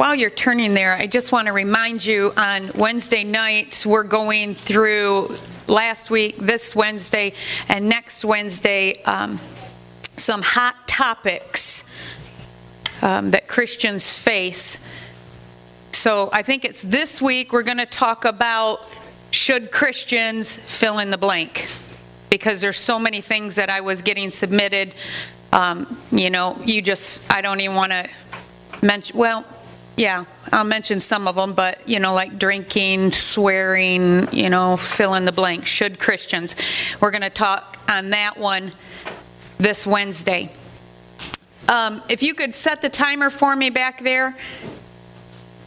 while you're turning there, I just want to remind you on Wednesday nights, we're going through last week, this Wednesday, and next Wednesday, um, some hot topics um, that Christians face. So I think it's this week we're going to talk about should Christians fill in the blank? Because there's so many things that I was getting submitted. Um, you know, you just, I don't even want to mention, well, yeah, I'll mention some of them, but, you know, like drinking, swearing, you know, fill in the blank. Should Christians? We're going to talk on that one this Wednesday. Um, if you could set the timer for me back there.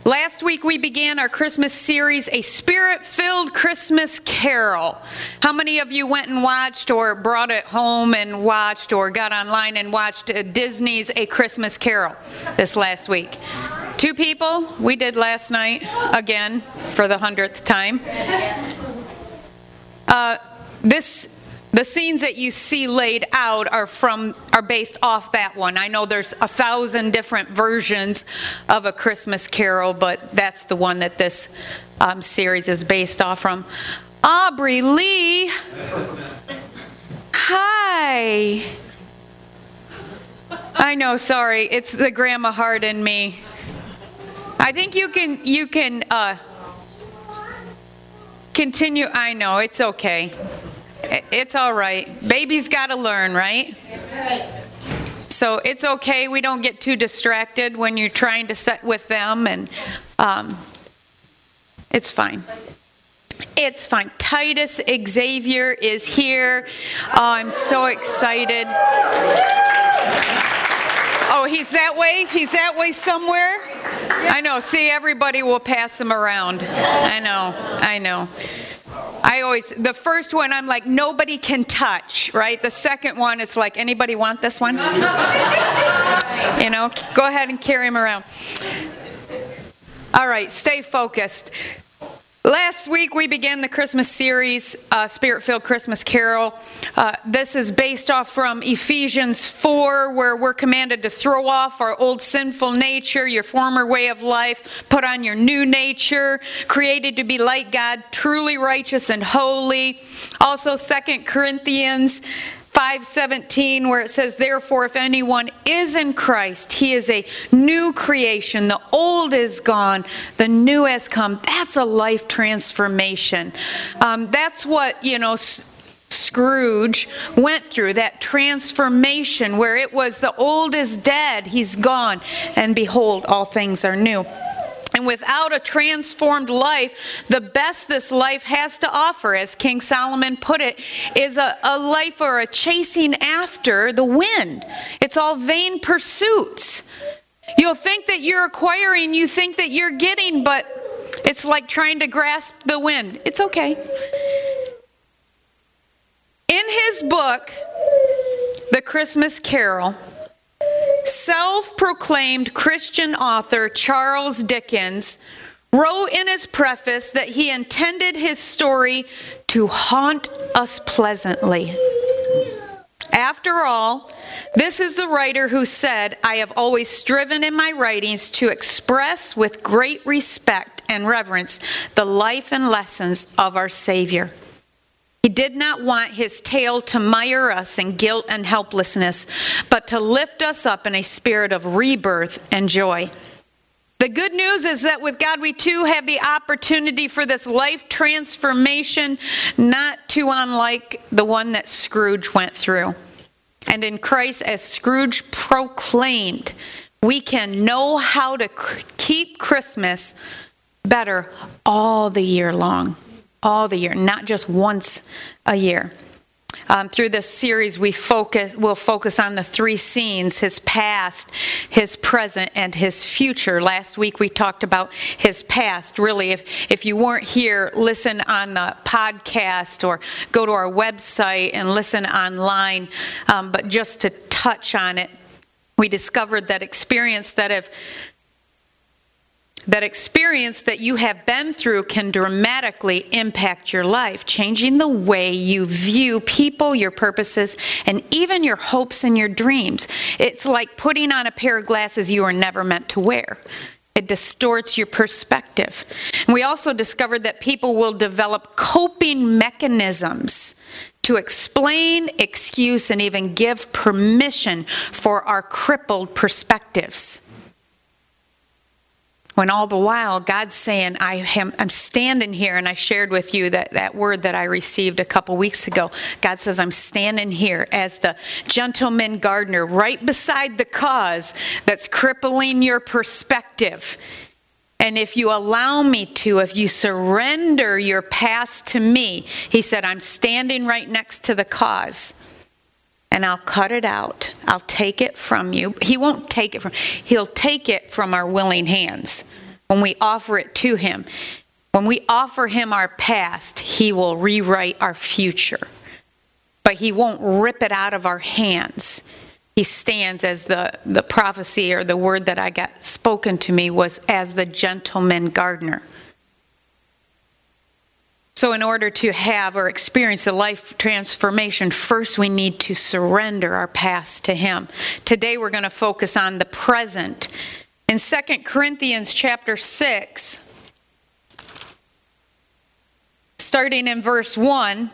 Last week we began our Christmas series, A Spirit Filled Christmas Carol. How many of you went and watched, or brought it home and watched, or got online and watched Disney's A Christmas Carol this last week? Two people. We did last night again for the hundredth time. Uh, this the scenes that you see laid out are from are based off that one. I know there's a thousand different versions of a Christmas Carol, but that's the one that this um, series is based off from. Aubrey Lee, hi. I know, sorry, it's the grandma heart in me. I think you can you can uh, continue. I know it's okay. It's all right. Baby's got to learn, right? So it's okay. We don't get too distracted when you're trying to set with them, and um, it's fine. It's fine. Titus Xavier is here. Oh, I'm so excited. Oh, he's that way? He's that way somewhere? I know. See, everybody will pass him around. I know. I know. I always, the first one, I'm like, nobody can touch, right? The second one, it's like, anybody want this one? you know, go ahead and carry him around. All right, stay focused. Last week we began the Christmas series, uh, Spirit Filled Christmas Carol. Uh, this is based off from Ephesians 4, where we're commanded to throw off our old sinful nature, your former way of life, put on your new nature, created to be like God, truly righteous and holy. Also, Second Corinthians 5:17 where it says therefore if anyone is in Christ he is a new creation. The old is gone the new has come. That's a life transformation. Um, that's what you know Scrooge went through that transformation where it was the old is dead he's gone and behold all things are new and without a transformed life, the best this life has to offer, as King Solomon put it, is a, a life or a chasing after the wind. It's all vain pursuits. You'll think that you're acquiring, you think that you're getting, but it's like trying to grasp the wind. It's okay. In his book, The Christmas Carol, Self proclaimed Christian author Charles Dickens wrote in his preface that he intended his story to haunt us pleasantly. After all, this is the writer who said, I have always striven in my writings to express with great respect and reverence the life and lessons of our Savior. He did not want his tale to mire us in guilt and helplessness, but to lift us up in a spirit of rebirth and joy. The good news is that with God, we too have the opportunity for this life transformation, not too unlike the one that Scrooge went through. And in Christ, as Scrooge proclaimed, we can know how to keep Christmas better all the year long all the year, not just once a year. Um, through this series, we focus, we'll focus on the three scenes his past, his present, and his future. Last week, we talked about his past. Really, if, if you weren't here, listen on the podcast or go to our website and listen online. Um, but just to touch on it, we discovered that experience that have that experience that you have been through can dramatically impact your life, changing the way you view people, your purposes, and even your hopes and your dreams. It's like putting on a pair of glasses you were never meant to wear. It distorts your perspective. And we also discovered that people will develop coping mechanisms to explain, excuse, and even give permission for our crippled perspectives. When all the while God's saying, I am, I'm standing here, and I shared with you that, that word that I received a couple weeks ago. God says, I'm standing here as the gentleman gardener right beside the cause that's crippling your perspective. And if you allow me to, if you surrender your past to me, he said, I'm standing right next to the cause and I'll cut it out. I'll take it from you. He won't take it from He'll take it from our willing hands when we offer it to him. When we offer him our past, he will rewrite our future. But he won't rip it out of our hands. He stands as the, the prophecy or the word that I got spoken to me was as the gentleman gardener. So, in order to have or experience a life transformation, first we need to surrender our past to Him. Today we're going to focus on the present. In 2 Corinthians chapter 6, starting in verse 1,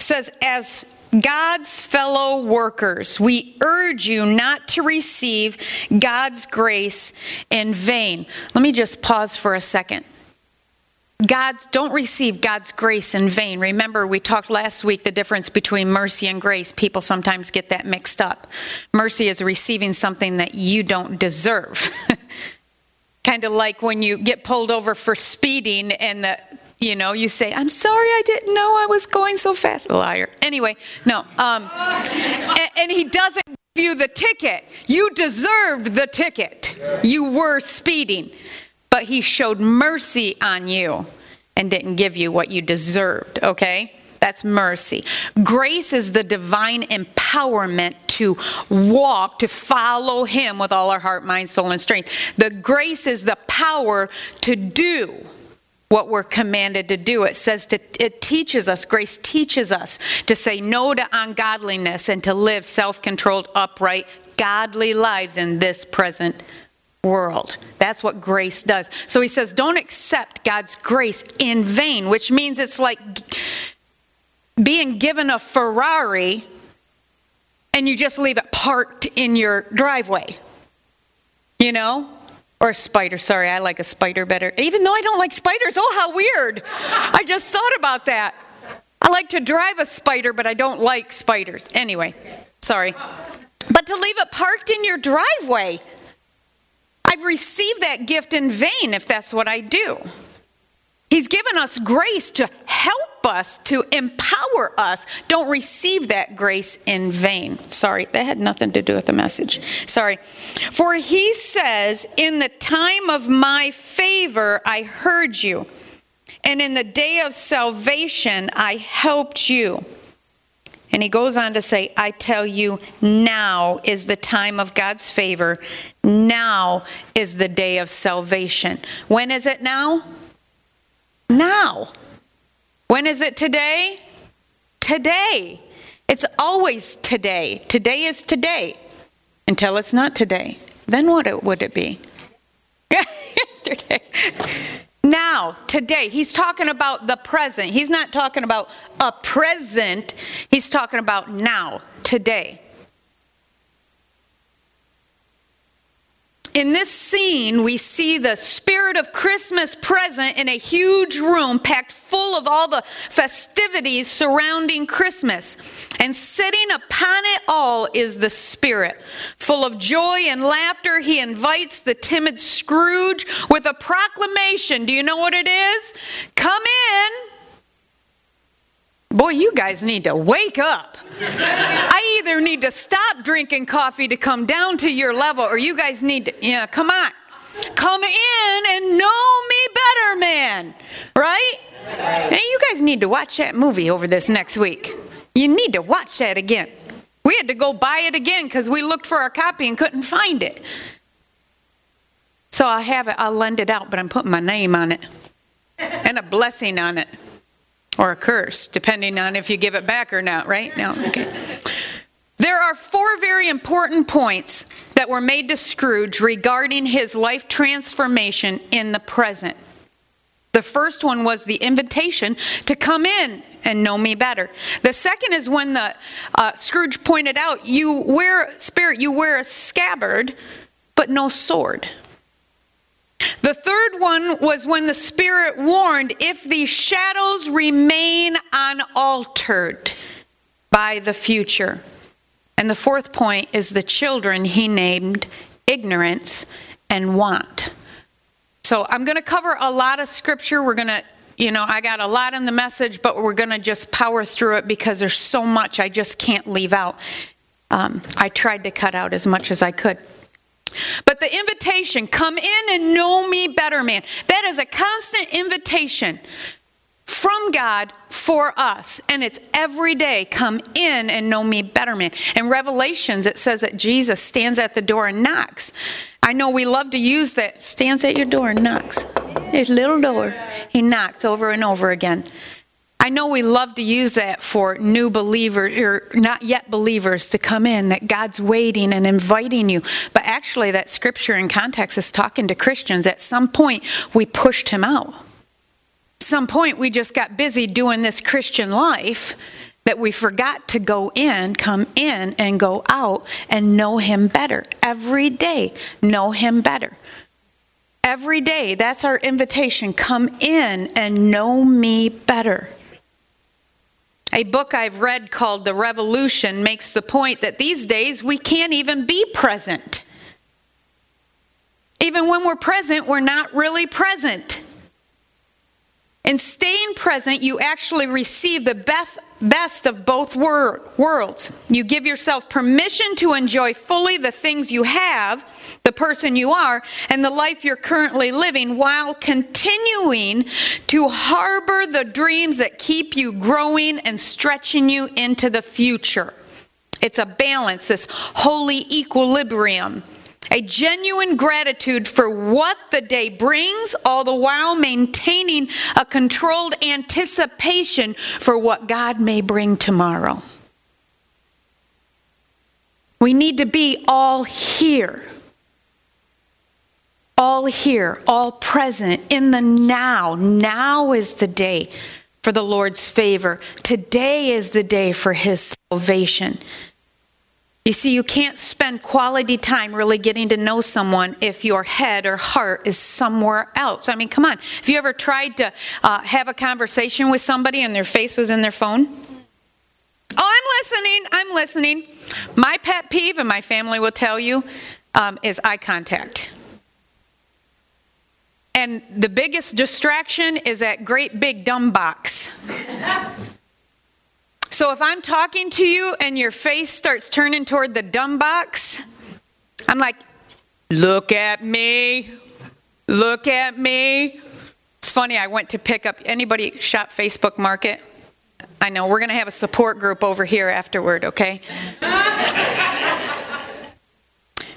says, As God's fellow workers, we urge you not to receive God's grace in vain. Let me just pause for a second. God, don't receive God's grace in vain. Remember, we talked last week the difference between mercy and grace. People sometimes get that mixed up. Mercy is receiving something that you don't deserve. kind of like when you get pulled over for speeding and the you know you say i'm sorry i didn't know i was going so fast liar anyway no um, and, and he doesn't give you the ticket you deserved the ticket you were speeding but he showed mercy on you and didn't give you what you deserved, okay? That's mercy. Grace is the divine empowerment to walk, to follow Him with all our heart, mind, soul, and strength. The grace is the power to do what we're commanded to do. It says to, it teaches us, grace teaches us to say no to ungodliness and to live self controlled, upright, godly lives in this present world. That's what grace does. So he says, don't accept God's grace in vain, which means it's like being given a Ferrari and you just leave it parked in your driveway. You know? Or a spider. Sorry, I like a spider better. Even though I don't like spiders. Oh, how weird. I just thought about that. I like to drive a spider, but I don't like spiders. Anyway, sorry. But to leave it parked in your driveway, I've received that gift in vain if that's what I do. He's given us grace to help us, to empower us. Don't receive that grace in vain. Sorry, that had nothing to do with the message. Sorry. For he says, In the time of my favor I heard you, and in the day of salvation I helped you. And he goes on to say, I tell you, now is the time of God's favor. Now is the day of salvation. When is it now? Now. When is it today? Today. It's always today. Today is today until it's not today. Then what would it be? Yesterday. Now, today, he's talking about the present. He's not talking about a present, he's talking about now, today. In this scene, we see the spirit of Christmas present in a huge room packed full of all the festivities surrounding Christmas. And sitting upon it all is the Spirit. Full of joy and laughter, he invites the timid Scrooge with a proclamation. Do you know what it is? Come in. Boy, you guys need to wake up. I either need to stop drinking coffee to come down to your level, or you guys need to, you know, come on. Come in and know me better, man. Right? And you guys need to watch that movie over this next week. You need to watch that again. We had to go buy it again because we looked for our copy and couldn't find it. So I have it, I'll lend it out, but I'm putting my name on it and a blessing on it or a curse, depending on if you give it back or not, right? No, okay. There are four very important points that were made to Scrooge regarding his life transformation in the present. The first one was the invitation to come in and know me better. The second is when the uh, Scrooge pointed out, you wear spirit, you wear a scabbard, but no sword. The third one was when the Spirit warned if these shadows remain unaltered by the future. And the fourth point is the children he named ignorance and want. So I'm going to cover a lot of scripture. We're going to, you know, I got a lot in the message, but we're going to just power through it because there's so much I just can't leave out. Um, I tried to cut out as much as I could. But the invitation, come in and know me better, man, that is a constant invitation from God for us. And it's every day come in and know me better, man. In Revelations, it says that Jesus stands at the door and knocks. I know we love to use that stands at your door and knocks. His little door. He knocks over and over again. I know we love to use that for new believers or not yet believers to come in, that God's waiting and inviting you. But actually, that scripture in context is talking to Christians. At some point, we pushed him out. At some point, we just got busy doing this Christian life that we forgot to go in, come in, and go out and know him better. Every day, know him better. Every day, that's our invitation. Come in and know me better. A book I've read called The Revolution makes the point that these days we can't even be present. Even when we're present, we're not really present. In staying present, you actually receive the best, best of both wor- worlds. You give yourself permission to enjoy fully the things you have, the person you are, and the life you're currently living while continuing to harbor the dreams that keep you growing and stretching you into the future. It's a balance, this holy equilibrium a genuine gratitude for what the day brings, all the while maintaining a controlled anticipation for what God may bring tomorrow. We need to be all here. All here, all present in the now. Now is the day for the Lord's favor. Today is the day for his salvation. You see, you can't spend quality time really getting to know someone if your head or heart is somewhere else. I mean, come on. Have you ever tried to uh, have a conversation with somebody and their face was in their phone? Oh, I'm listening. I'm listening. My pet peeve, and my family will tell you, um, is eye contact. And the biggest distraction is that great big dumb box. So if I'm talking to you and your face starts turning toward the dumb box, I'm like, look at me, look at me. It's funny, I went to pick up, anybody shop Facebook Market? I know, we're going to have a support group over here afterward, okay?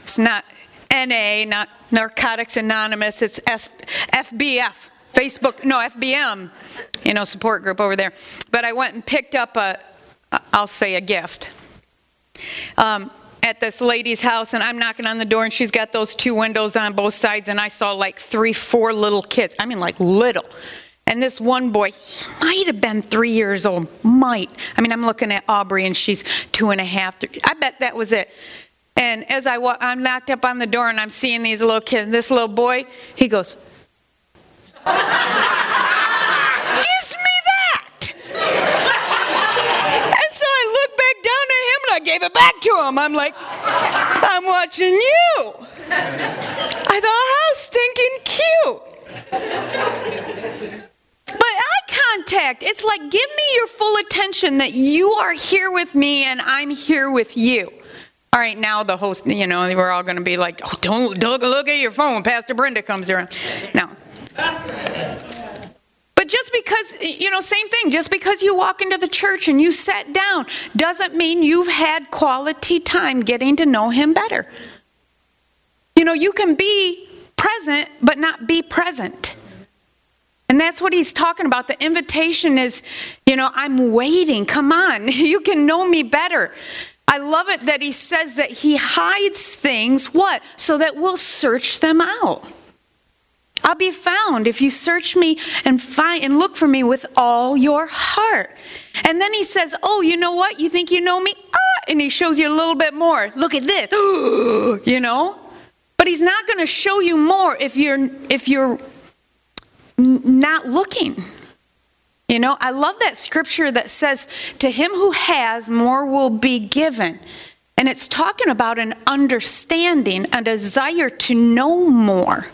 it's not NA, not Narcotics Anonymous, it's FBF, Facebook, no, FBM you know, support group over there. But I went and picked up a, I'll say a gift. Um, at this lady's house and I'm knocking on the door and she's got those two windows on both sides and I saw like three, four little kids. I mean like little. And this one boy, he might have been three years old, might. I mean, I'm looking at Aubrey and she's two and a half. Three. I bet that was it. And as I walk, I'm knocked up on the door and I'm seeing these little kids. This little boy, he goes, I gave it back to him. I'm like, I'm watching you. I thought, how stinking cute. But eye contact, it's like, give me your full attention that you are here with me and I'm here with you. All right, now the host, you know, we're all going to be like, oh, don't, don't look at your phone. Pastor Brenda comes around. Now, but just because, you know, same thing, just because you walk into the church and you sat down doesn't mean you've had quality time getting to know Him better. You know, you can be present, but not be present. And that's what he's talking about. The invitation is, you know, I'm waiting. Come on, you can know me better. I love it that he says that he hides things, what? So that we'll search them out. I'll be found if you search me and find and look for me with all your heart. And then he says, "Oh, you know what? You think you know me?" Ah, and he shows you a little bit more. Look at this. you know? But he's not going to show you more if you're if you're not looking. You know, I love that scripture that says, To him who has, more will be given. And it's talking about an understanding, a desire to know more.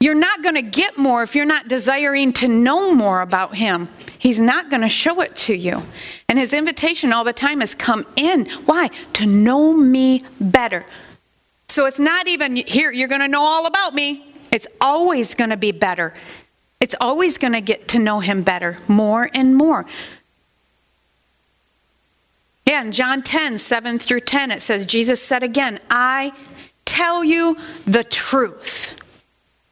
You're not going to get more if you're not desiring to know more about him. He's not going to show it to you. And his invitation all the time is come in. Why? To know me better. So it's not even here, you're going to know all about me. It's always going to be better. It's always going to get to know him better, more and more. Yeah, in John 10, 7 through 10, it says, Jesus said again, I tell you the truth.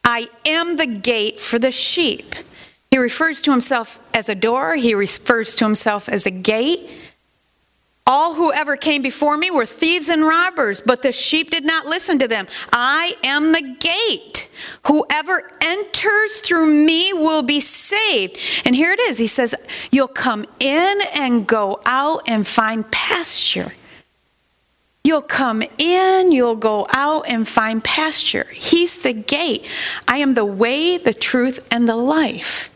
I am the gate for the sheep. He refers to himself as a door, he refers to himself as a gate. All who ever came before me were thieves and robbers, but the sheep did not listen to them. I am the gate. Whoever enters through me will be saved. And here it is. He says, You'll come in and go out and find pasture. You'll come in, you'll go out and find pasture. He's the gate. I am the way, the truth, and the life.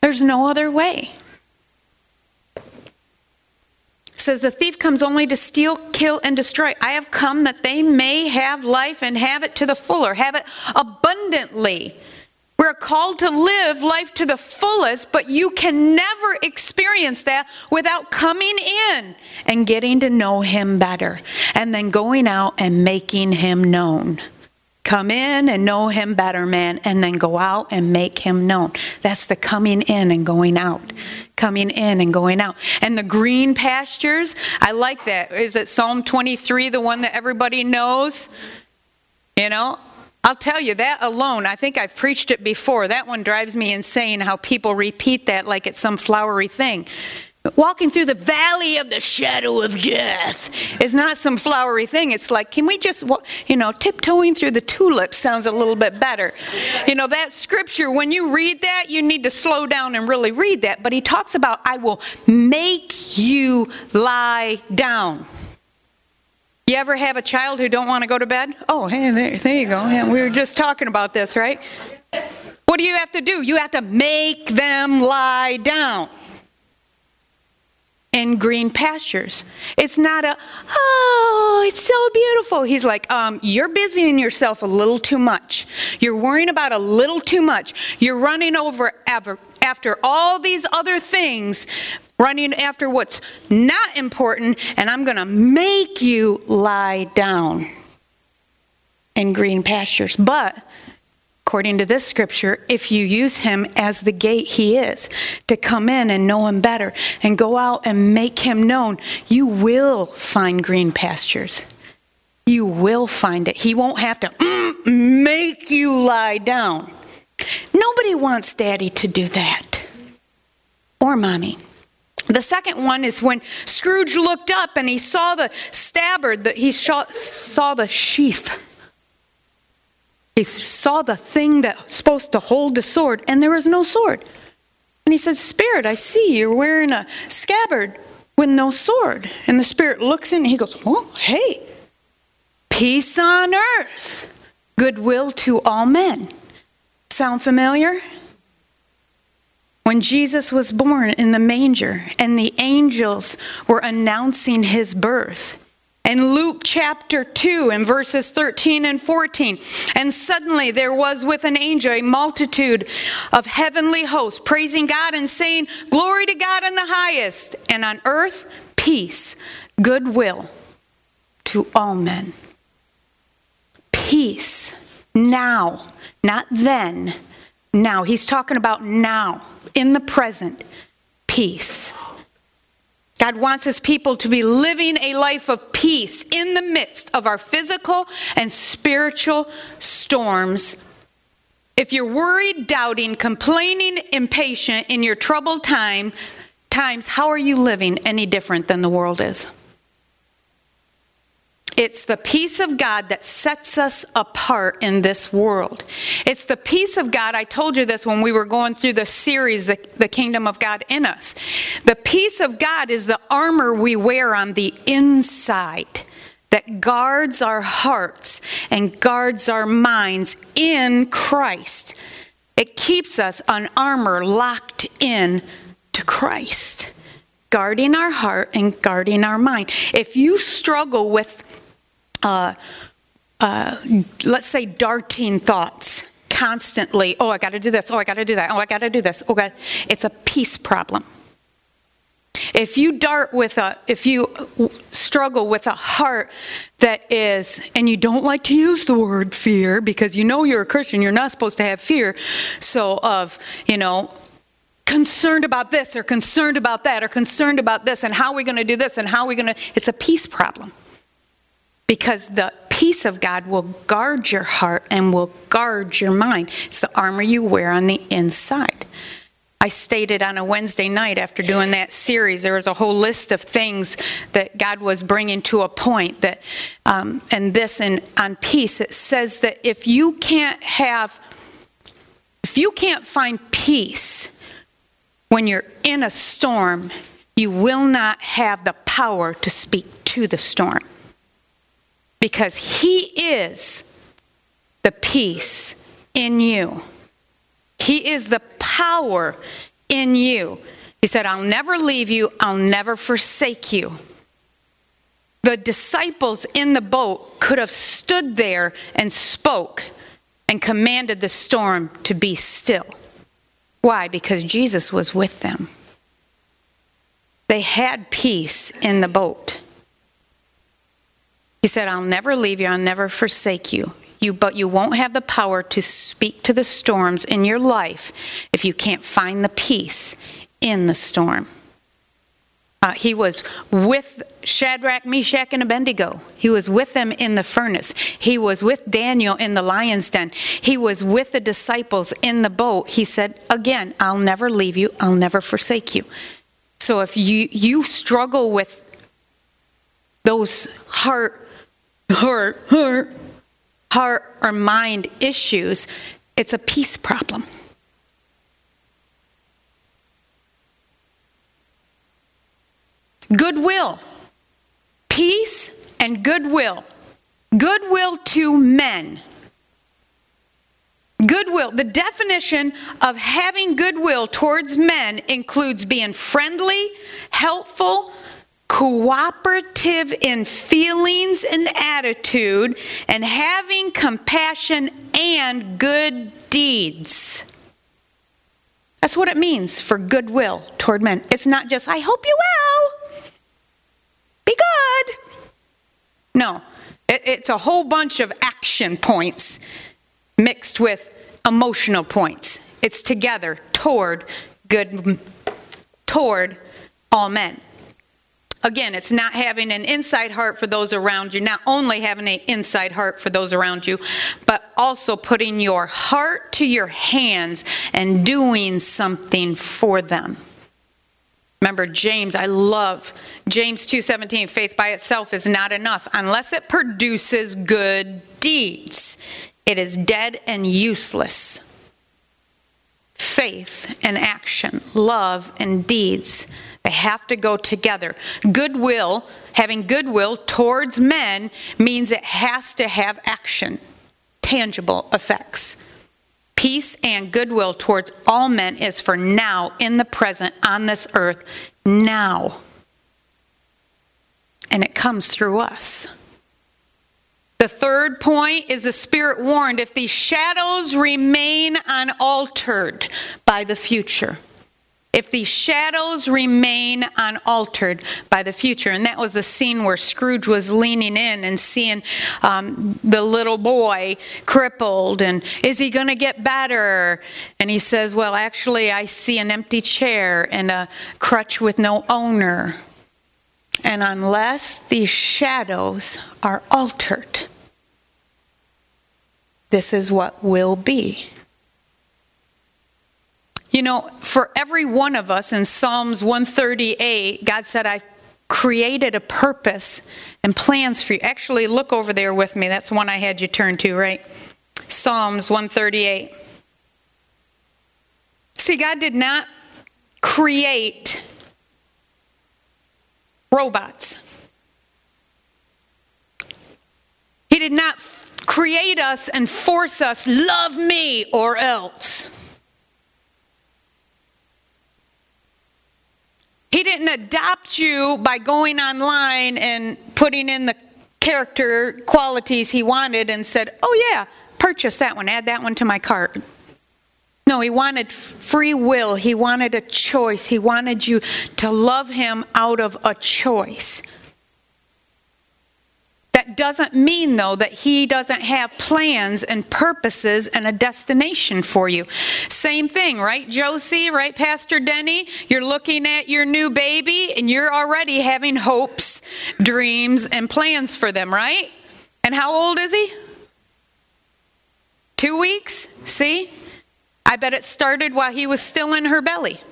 There's no other way says, The thief comes only to steal, kill, and destroy. I have come that they may have life and have it to the fuller, have it abundantly. We're called to live life to the fullest, but you can never experience that without coming in and getting to know Him better and then going out and making Him known. Come in and know him better, man, and then go out and make him known. That's the coming in and going out. Coming in and going out. And the green pastures, I like that. Is it Psalm 23, the one that everybody knows? You know, I'll tell you that alone, I think I've preached it before. That one drives me insane how people repeat that like it's some flowery thing. Walking through the valley of the shadow of death is not some flowery thing. It's like, can we just, you know, tiptoeing through the tulips sounds a little bit better. You know, that scripture, when you read that, you need to slow down and really read that. But he talks about, I will make you lie down. You ever have a child who don't want to go to bed? Oh, hey, there, there you go. Yeah, we were just talking about this, right? What do you have to do? You have to make them lie down in green pastures. It's not a, oh, it's so beautiful. He's like, um, you're busying yourself a little too much. You're worrying about a little too much. You're running over ever, after all these other things, running after what's not important, and I'm going to make you lie down in green pastures. But according to this scripture, if you use him as the gate he is to come in and know him better and go out and make him known, you will find green pastures. You will find it. He won't have to mm, make you lie down. Nobody wants daddy to do that or mommy. The second one is when Scrooge looked up and he saw the scabbard, that he saw the sheath he saw the thing that's supposed to hold the sword, and there was no sword. And he says, Spirit, I see you're wearing a scabbard with no sword. And the Spirit looks in and he goes, Oh, hey, peace on earth, goodwill to all men. Sound familiar? When Jesus was born in the manger and the angels were announcing his birth, in Luke chapter 2 and verses 13 and 14. And suddenly there was with an angel a multitude of heavenly hosts praising God and saying, Glory to God in the highest, and on earth peace, goodwill to all men. Peace now, not then. Now. He's talking about now, in the present. Peace. God wants his people to be living a life of peace in the midst of our physical and spiritual storms. If you're worried, doubting, complaining, impatient in your troubled time, times, how are you living any different than the world is? It's the peace of God that sets us apart in this world. It's the peace of God. I told you this when we were going through the series, The, the Kingdom of God in Us. The peace of God is the armor we wear on the inside that guards our hearts and guards our minds in Christ. It keeps us on armor locked in to Christ, guarding our heart and guarding our mind. If you struggle with uh, uh, let's say, darting thoughts constantly. Oh, I got to do this. Oh, I got to do that. Oh, I got to do this. Okay, it's a peace problem. If you dart with a, if you struggle with a heart that is, and you don't like to use the word fear because you know you're a Christian, you're not supposed to have fear. So, of, you know, concerned about this or concerned about that or concerned about this and how are we going to do this and how are we going to, it's a peace problem because the peace of God will guard your heart and will guard your mind. It's the armor you wear on the inside. I stated on a Wednesday night after doing that series, there was a whole list of things that God was bringing to a point that, um, and this and on peace, it says that if you can't have, if you can't find peace when you're in a storm, you will not have the power to speak to the storm because He is the peace in you. He is the power in you. He said, I'll never leave you, I'll never forsake you. The disciples in the boat could have stood there and spoke and commanded the storm to be still. Why? Because Jesus was with them. They had peace in the boat. He said, I'll never leave you, I'll never forsake you. You, but you won't have the power to speak to the storms in your life if you can't find the peace in the storm. Uh, he was with Shadrach, Meshach, and Abednego. He was with them in the furnace. He was with Daniel in the lion's den. He was with the disciples in the boat. He said, Again, I'll never leave you, I'll never forsake you. So if you, you struggle with those heart heart, heart, heart or mind issues, it's a peace problem. Goodwill. Peace and goodwill. Goodwill to men. Goodwill. The definition of having goodwill towards men includes being friendly, helpful, cooperative in feelings and attitude, and having compassion and good deeds. That's what it means for goodwill toward men. It's not just, I hope you will. Be good. No, it, it's a whole bunch of action points mixed with emotional points. It's together toward good, toward all men. Again, it's not having an inside heart for those around you, not only having an inside heart for those around you, but also putting your heart to your hands and doing something for them. Remember James, I love James 2:17, faith by itself is not enough unless it produces good deeds. It is dead and useless. Faith and action, love and deeds they have to go together. Goodwill, having goodwill towards men, means it has to have action, tangible effects. Peace and goodwill towards all men is for now, in the present, on this earth, now. And it comes through us. The third point is the Spirit warned if these shadows remain unaltered by the future if the shadows remain unaltered by the future. And that was the scene where Scrooge was leaning in and seeing um, the little boy crippled, and is he going to get better? And he says, Well, actually, I see an empty chair and a crutch with no owner. And unless these shadows are altered, this is what will be. You know, for every one of us in Psalms 138, God said, I created a purpose and plans for you. Actually, look over there with me. That's one I had you turn to, right? Psalms 138. See, God did not create robots. He did not create us and force us, love me or else. He didn't adopt you by going online and putting in the character qualities he wanted and said, oh, yeah, purchase that one, add that one to my cart. No, he wanted free will. He wanted a choice. He wanted you to love him out of a choice. That doesn't mean, though, that He doesn't have plans and purposes and a destination for you. Same thing, right, Josie, right, Pastor Denny? You're looking at your new baby and you're already having hopes, dreams, and plans for them, right? And how old is he? Two weeks? See? I bet it started while he was still in her belly.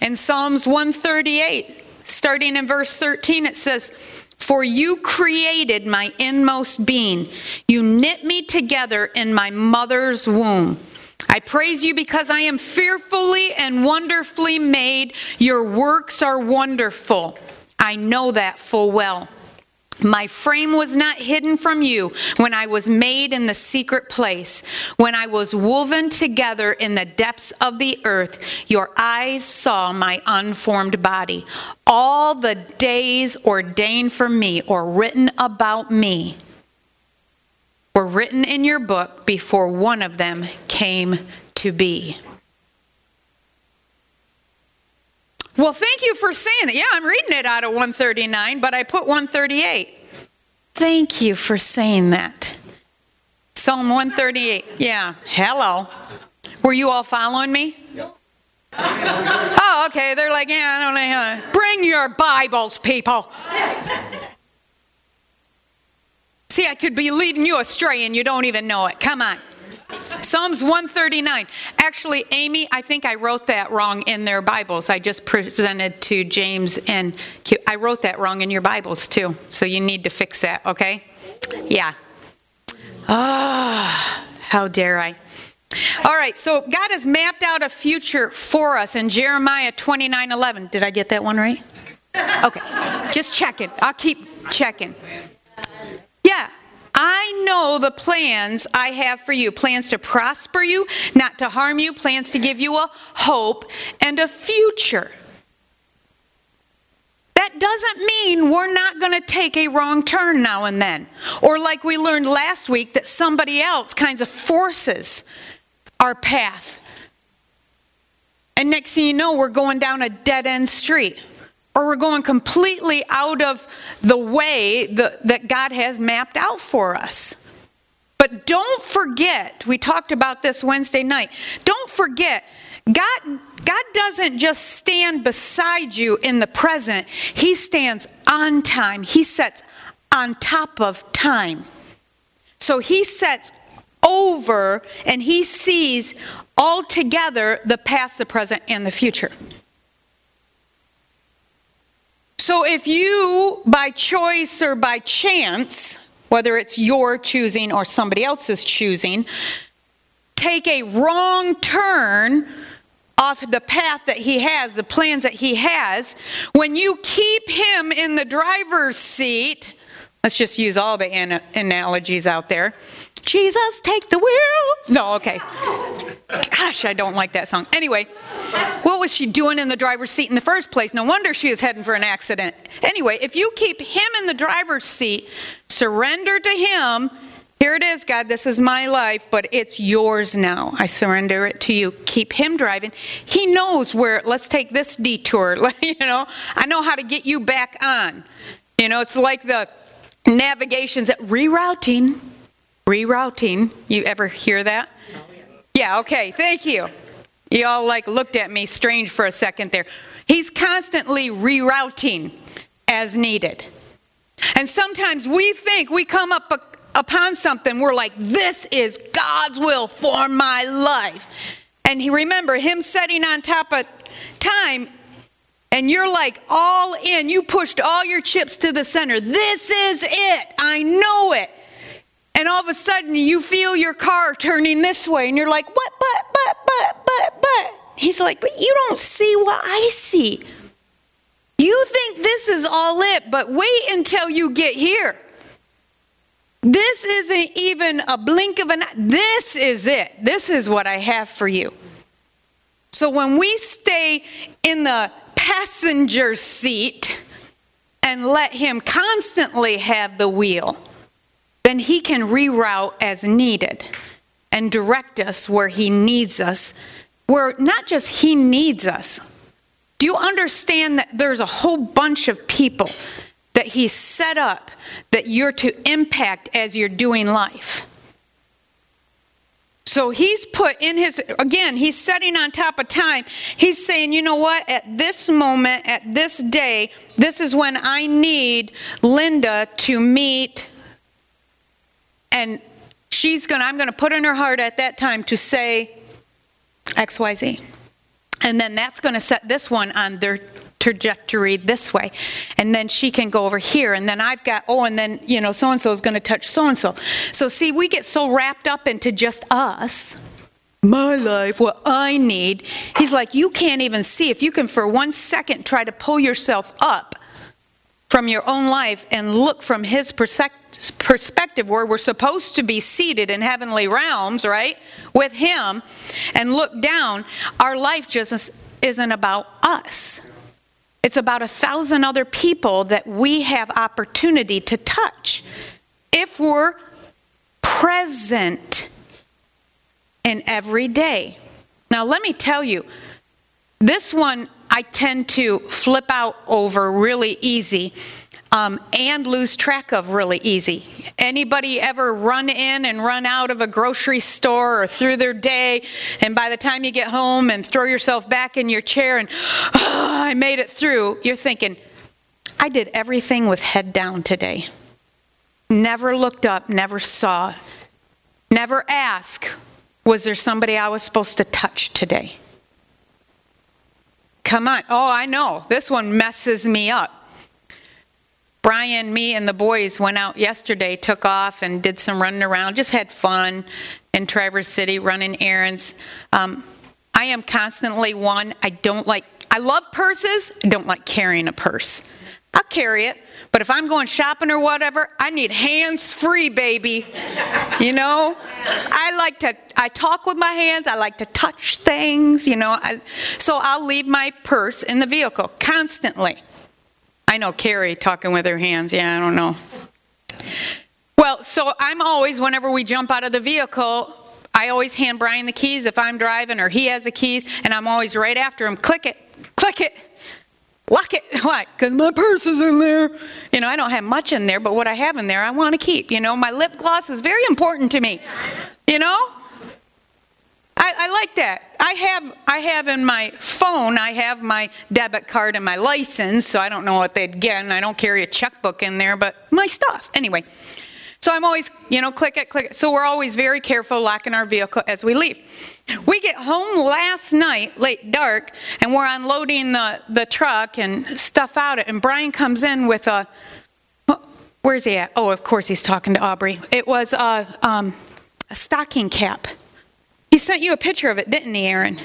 In Psalms 138, starting in verse 13, it says, for you created my inmost being. You knit me together in my mother's womb. I praise you because I am fearfully and wonderfully made. Your works are wonderful. I know that full well. My frame was not hidden from you when I was made in the secret place, when I was woven together in the depths of the earth. Your eyes saw my unformed body. All the days ordained for me or written about me were written in your book before one of them came to be. Well, thank you for saying that. Yeah, I'm reading it out of 139, but I put 138. Thank you for saying that. Psalm 138. Yeah, hello. Were you all following me? Oh, okay. They're like, yeah, I don't know. Bring your Bibles, people. See, I could be leading you astray and you don't even know it. Come on. Psalms 139. Actually, Amy, I think I wrote that wrong in their Bibles. I just presented to James and Q. I wrote that wrong in your Bibles too. So you need to fix that, okay? Yeah. Ah, oh, how dare I? All right, so God has mapped out a future for us in Jeremiah 29 11. Did I get that one right? Okay, just checking. I'll keep checking. I know the plans I have for you plans to prosper you, not to harm you, plans to give you a hope and a future. That doesn't mean we're not going to take a wrong turn now and then. Or, like we learned last week, that somebody else kinds of forces our path. And next thing you know, we're going down a dead end street or we're going completely out of the way the, that God has mapped out for us. But don't forget, we talked about this Wednesday night. Don't forget, God, God doesn't just stand beside you in the present, He stands on time. He sets on top of time. So He sets over and He sees all together the past, the present, and the future. So if you, by choice or by chance, whether it's your choosing or somebody else's choosing, take a wrong turn off the path that he has, the plans that he has, when you keep him in the driver's seat, let's just use all the an- analogies out there. Jesus, take the wheel. No, okay. Gosh, I don't like that song. Anyway, what was she doing in the driver's seat in the first place? No wonder she was heading for an accident. Anyway, if you keep him in the driver's seat, surrender to him. Here it is, God, this is my life, but it's yours now. I surrender it to you. Keep him driving. He knows where, let's take this detour. you know, I know how to get you back on. You know, it's like the navigations at rerouting Rerouting. You ever hear that? Yeah, okay, thank you. You all like looked at me strange for a second there. He's constantly rerouting as needed. And sometimes we think we come up upon something, we're like, this is God's will for my life. And he, remember, him setting on top of time, and you're like all in. You pushed all your chips to the center. This is it. I know it. And all of a sudden, you feel your car turning this way, and you're like, what, but, but, but, but, but. He's like, but you don't see what I see. You think this is all it, but wait until you get here. This isn't even a blink of an eye. This is it. This is what I have for you. So when we stay in the passenger seat and let Him constantly have the wheel, then He can reroute as needed and direct us where He needs us, where not just He needs us. Do you understand that there's a whole bunch of people that He's set up that you're to impact as you're doing life? So he's put in his, again, he's setting on top of time. He's saying, you know what, at this moment, at this day, this is when I need Linda to meet, and she's going to, I'm going to put in her heart at that time to say XYZ. And then that's going to set this one on their trajectory this way. And then she can go over here. And then I've got, oh, and then, you know, so and so is going to touch so and so. So, see, we get so wrapped up into just us, my life, what I need. He's like, you can't even see. If you can for one second try to pull yourself up from your own life and look from his perspective where we're supposed to be seated in heavenly realms, right, with him, and look down, our life just isn't about us. It's about a thousand other people that we have opportunity to touch if we're present in every day. Now, let me tell you, this one I tend to flip out over really easy um, and lose track of really easy. Anybody ever run in and run out of a grocery store or through their day, and by the time you get home and throw yourself back in your chair and oh, I made it through, you're thinking, I did everything with head down today. Never looked up, never saw, never asked, was there somebody I was supposed to touch today? Come on. Oh, I know. This one messes me up. Brian, me, and the boys went out yesterday, took off, and did some running around, just had fun in Traverse City running errands. Um, I am constantly one, I don't like, I love purses, I don't like carrying a purse. I'll carry it, but if I'm going shopping or whatever, I need hands free, baby. You know? I like to, I talk with my hands, I like to touch things, you know? I, so I'll leave my purse in the vehicle constantly. I know Carrie talking with her hands. Yeah, I don't know. Well, so I'm always, whenever we jump out of the vehicle, I always hand Brian the keys if I'm driving or he has the keys, and I'm always right after him. Click it, click it, lock it. Why? Because my purse is in there. You know, I don't have much in there, but what I have in there, I want to keep. You know, my lip gloss is very important to me. You know? I, I, like that. I have I have in my phone, I have my debit card and my license, so I don't know what they'd get, and I don't carry a checkbook in there, but my stuff. Anyway. So I'm always, you know, click it, click it. So we're always very careful locking our vehicle as we leave. We get home last night, late dark, and we're unloading the, the truck and stuff out and Brian comes in with a where's he at? Oh, of course he's talking to Aubrey. It was a, um, a stocking cap. He sent you a picture of it, didn't he, Aaron?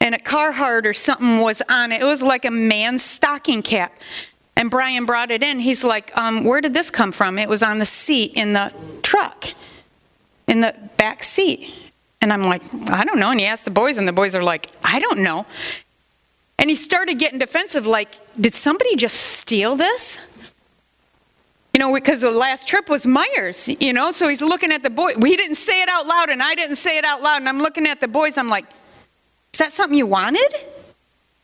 And a Carhartt or something was on it. It was like a man's stocking cap. And Brian brought it in. He's like, um, Where did this come from? It was on the seat in the truck, in the back seat. And I'm like, I don't know. And he asked the boys, and the boys are like, I don't know. And he started getting defensive, like, Did somebody just steal this? You know, because the last trip was Meijer's, you know, so he's looking at the boy. We didn't say it out loud, and I didn't say it out loud, and I'm looking at the boys. I'm like, is that something you wanted?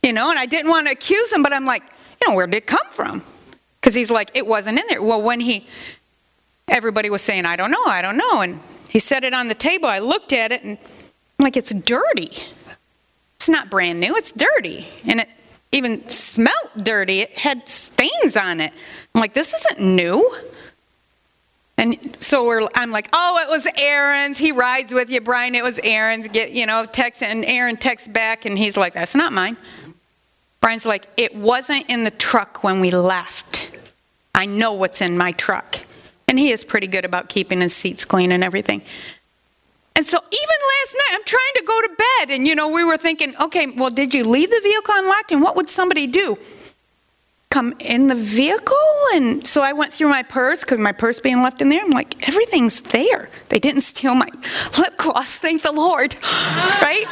You know, and I didn't want to accuse him, but I'm like, you know, where did it come from? Because he's like, it wasn't in there. Well, when he, everybody was saying, I don't know, I don't know. And he set it on the table. I looked at it, and I'm like, it's dirty. It's not brand new, it's dirty. And it even smelt dirty. It had stains on it. I'm like, this isn't new. And so I'm like, oh, it was Aaron's. He rides with you, Brian. It was Aaron's. Get, you know, text, and Aaron texts back, and he's like, that's not mine. Brian's like, it wasn't in the truck when we left. I know what's in my truck. And he is pretty good about keeping his seats clean and everything. And so even last night, I'm trying to go to bed, and you know, we were thinking, okay, well, did you leave the vehicle unlocked, and what would somebody do? Come in the vehicle? And so I went through my purse because my purse being left in there. I'm like, everything's there. They didn't steal my lip gloss, thank the Lord, right?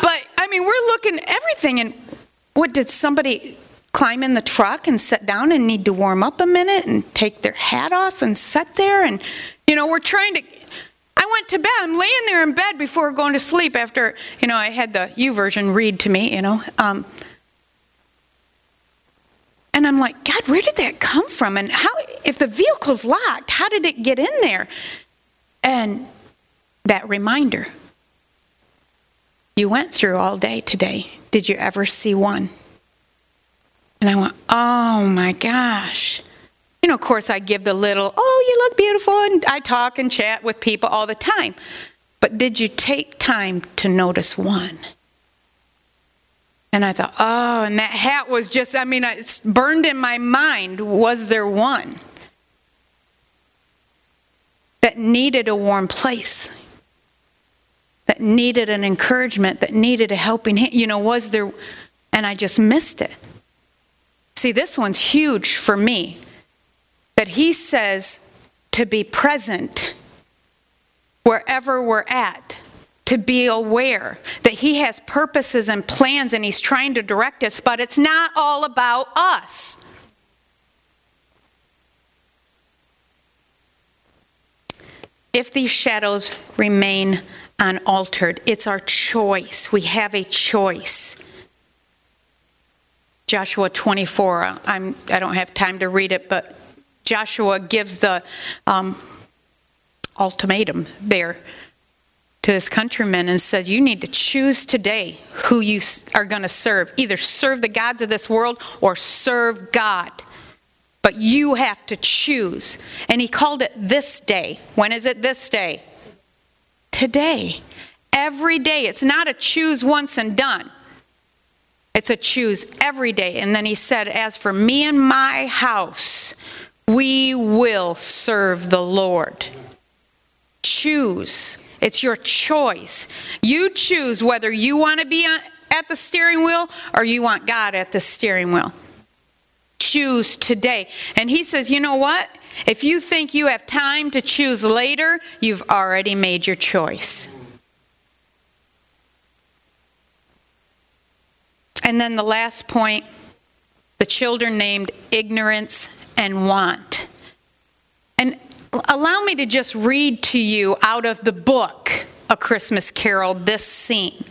but I mean, we're looking everything, and what did somebody climb in the truck and sit down and need to warm up a minute and take their hat off and sit there? And you know, we're trying to I went to bed. I'm laying there in bed before going to sleep after, you know, I had the YouVersion read to me, you know. Um, and I'm like, God, where did that come from? And how, if the vehicle's locked, how did it get in there? And that reminder you went through all day today. Did you ever see one? And I went, oh my gosh. You know, of course, I give the little, oh, you look beautiful, and I talk and chat with people all the time. But did you take time to notice one? And I thought, oh, and that hat was just, I mean, it's burned in my mind. Was there one that needed a warm place? That needed an encouragement, that needed a helping hand? You know, was there, and I just missed it. See, this one's huge for me that he says to be present wherever we're at, to be aware that he has purposes and plans and he's trying to direct us, but it's not all about us. If these shadows remain unaltered, it's our choice. We have a choice. Joshua 24, I'm, I don't have time to read it, but Joshua gives the um, ultimatum there to his countrymen and said, You need to choose today who you are going to serve. Either serve the gods of this world or serve God. But you have to choose. And he called it this day. When is it this day? Today. Every day. It's not a choose once and done. It's a choose every day. And then he said, As for me and my house, we will serve the Lord. Choose. It's your choice. You choose whether you want to be at the steering wheel or you want God at the steering wheel. Choose today. And he says, you know what? If you think you have time to choose later, you've already made your choice. And then the last point the children named ignorance and want. And allow me to just read to you out of the book, A Christmas Carol, this scene.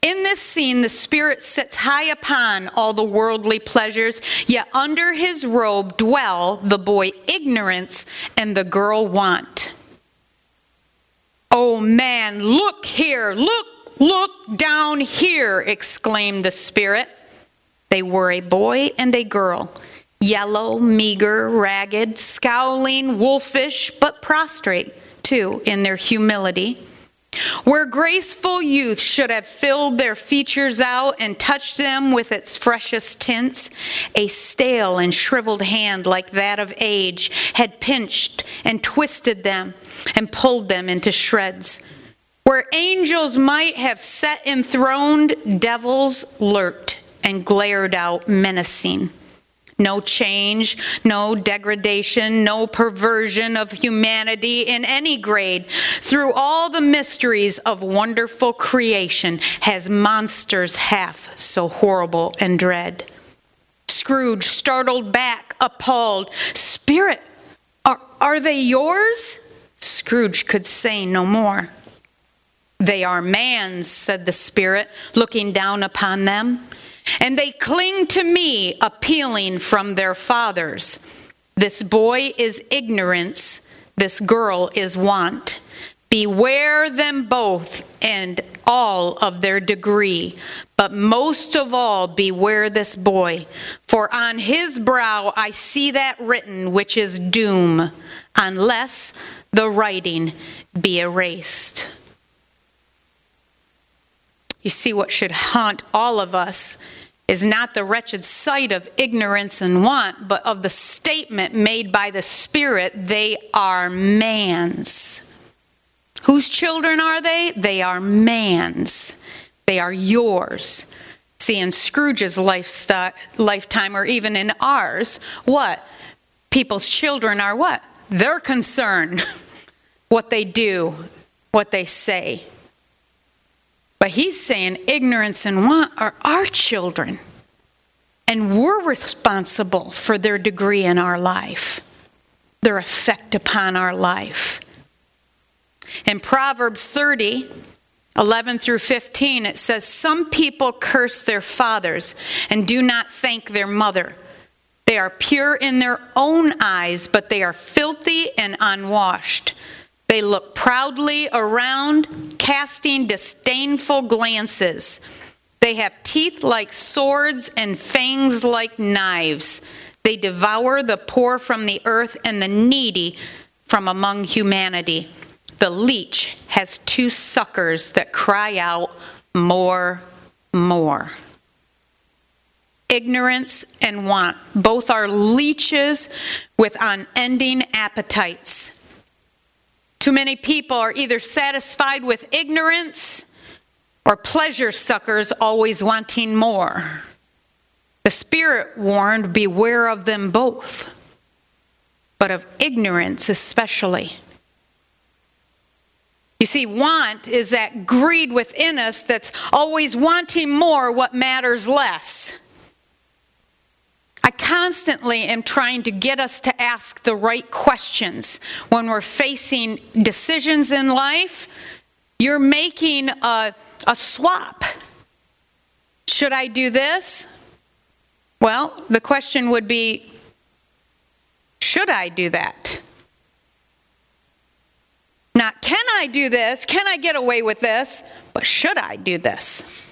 In this scene, the Spirit sits high upon all the worldly pleasures, yet under his robe dwell the boy ignorance and the girl want. Oh man, look here, look, look down here, exclaimed the Spirit. They were a boy and a girl yellow, meager, ragged, scowling, wolfish, but prostrate, too, in their humility. Where graceful youth should have filled their features out and touched them with its freshest tints, a stale and shriveled hand like that of age had pinched and twisted them and pulled them into shreds. Where angels might have sat enthroned, devils lurked and glared out menacing no change, no degradation, no perversion of humanity in any grade. Through all the mysteries of wonderful creation, has monsters half so horrible and dread. Scrooge startled back, appalled. Spirit, are, are they yours? Scrooge could say no more. They are man's, said the Spirit, looking down upon them and they cling to me, appealing from their fathers. This boy is ignorance, this girl is want. Beware them both and all of their degree, but most of all, beware this boy. For on his brow I see that written which is doom, unless the writing be erased. You see, what should haunt all of us is not the wretched sight of ignorance and want, but of the statement made by the Spirit, they are man's. Whose children are they? They are man's. They are yours. See, in Scrooge's lifetime, or even in ours, what? People's children are what? Their concern. what they do, what they say. But he's saying ignorance and want are our children. And we're responsible for their degree in our life, their effect upon our life. In Proverbs 30, 11 through 15, it says, Some people curse their fathers and do not thank their mother. They are pure in their own eyes, but they are filthy and unwashed. They look proudly around, casting disdainful glances. They have teeth like swords and fangs like knives. They devour the poor from the earth and the needy from among humanity. The leech has two suckers that cry out, More, more. Ignorance and want both are leeches with unending appetites. Too many people are either satisfied with ignorance or pleasure suckers always wanting more. The Spirit warned, Beware of them both, but of ignorance especially. You see, want is that greed within us that's always wanting more what matters less. Constantly am trying to get us to ask the right questions when we're facing decisions in life. You're making a, a swap. Should I do this? Well, the question would be should I do that? Not can I do this? Can I get away with this? But should I do this?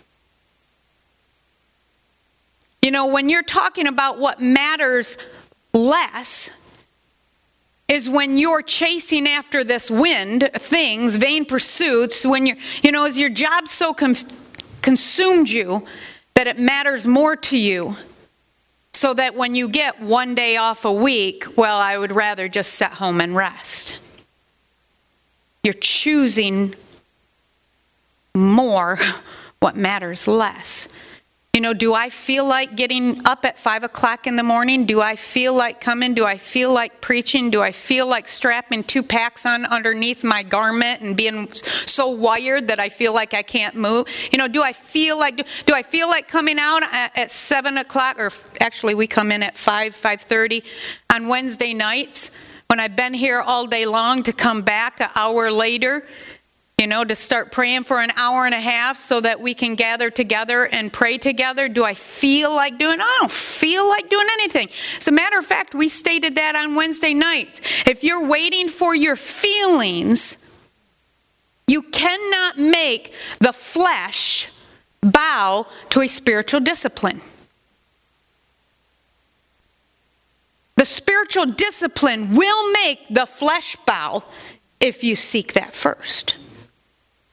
You know, when you're talking about what matters less, is when you're chasing after this wind, things, vain pursuits, when you're, you know, is your job so com- consumed you that it matters more to you. So that when you get one day off a week, well, I would rather just sit home and rest. You're choosing more what matters less. You know, do I feel like getting up at five o'clock in the morning? Do I feel like coming? Do I feel like preaching? Do I feel like strapping two packs on underneath my garment and being so wired that I feel like I can't move? You know, do I feel like do, do I feel like coming out at, at seven o'clock? Or actually, we come in at five, five thirty on Wednesday nights when I've been here all day long to come back an hour later you know, to start praying for an hour and a half so that we can gather together and pray together. Do I feel like doing? I don't feel like doing anything. As a matter of fact, we stated that on Wednesday nights. If you're waiting for your feelings, you cannot make the flesh bow to a spiritual discipline. The spiritual discipline will make the flesh bow if you seek that first.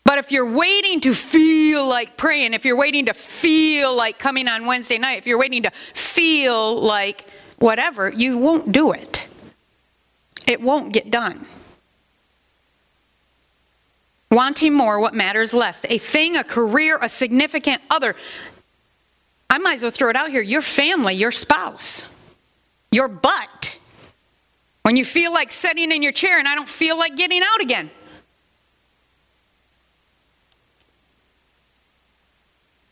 But if you're waiting to feel like praying, if you're waiting to feel like coming on Wednesday night, if you're waiting to feel like whatever, you won't do it. It won't get done. Wanting more, what matters less? A thing, a career, a significant other. I might as well throw it out here your family, your spouse, your butt. When you feel like sitting in your chair and I don't feel like getting out again.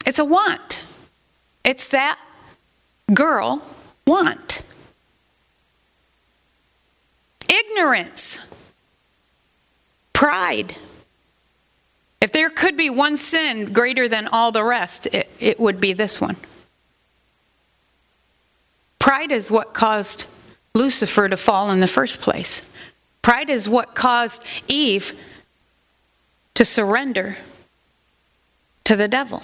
It's a want. It's that girl want. Ignorance. Pride. If there could be one sin greater than all the rest, it, it would be this one. Pride is what caused Lucifer to fall in the first place. Pride is what caused Eve to surrender to the devil.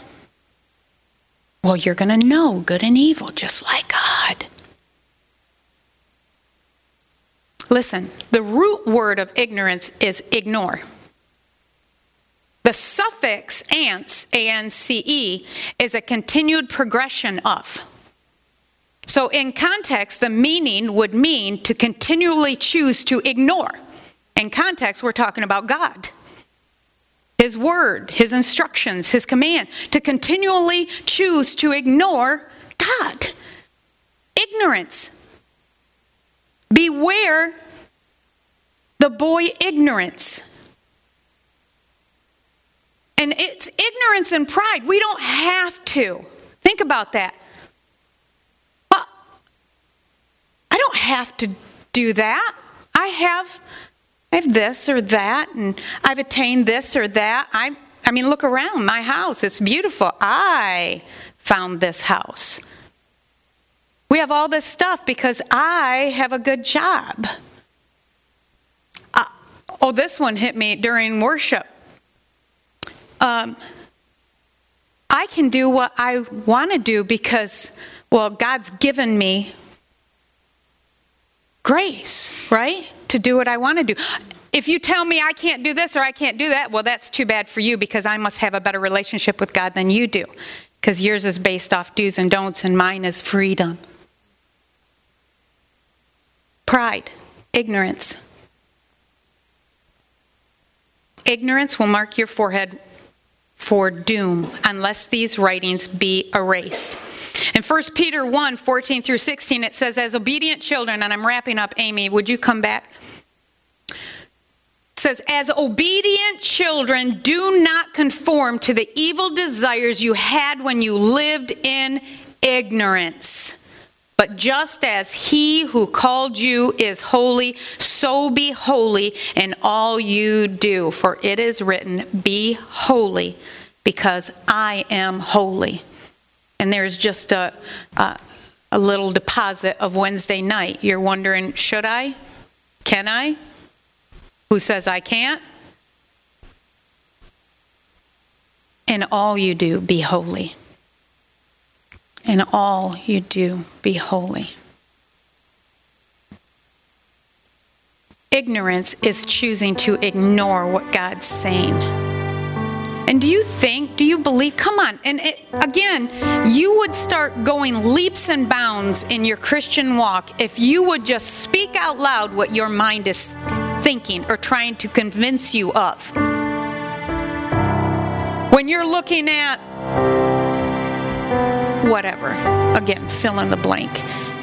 Well, you're going to know good and evil just like God. Listen, the root word of ignorance is ignore. The suffix ance, A N C E, is a continued progression of. So, in context, the meaning would mean to continually choose to ignore. In context, we're talking about God. His word, His instructions, His command, to continually choose to ignore God. Ignorance. Beware the boy ignorance. And it's ignorance and pride. We don't have to. Think about that. But I don't have to do that. I have I have this or that and I've attained this or that. I I mean look around my house. It's beautiful. I found this house. We have all this stuff because I have a good job. Uh, oh, this one hit me during worship um, I can do what I want to do because, well, God's given me grace, right? To do what I want to do. If you tell me I can't do this or I can't do that, well, that's too bad for you because I must have a better relationship with God than you do. Because yours is based off do's and don'ts and mine is freedom. Pride, ignorance. Ignorance will mark your forehead for doom unless these writings be erased. In 1 Peter 1 14 through 16, it says, As obedient children, and I'm wrapping up, Amy, would you come back? Says, As obedient children, do not conform to the evil desires you had when you lived in ignorance. Just as he who called you is holy, so be holy in all you do. For it is written, Be holy, because I am holy. And there's just a, a, a little deposit of Wednesday night. You're wondering, should I? Can I? Who says I can't? In all you do, be holy. In all you do, be holy. Ignorance is choosing to ignore what God's saying. And do you think, do you believe, come on, and it, again, you would start going leaps and bounds in your Christian walk if you would just speak out loud what your mind is thinking or trying to convince you of. When you're looking at whatever. Again, fill in the blank.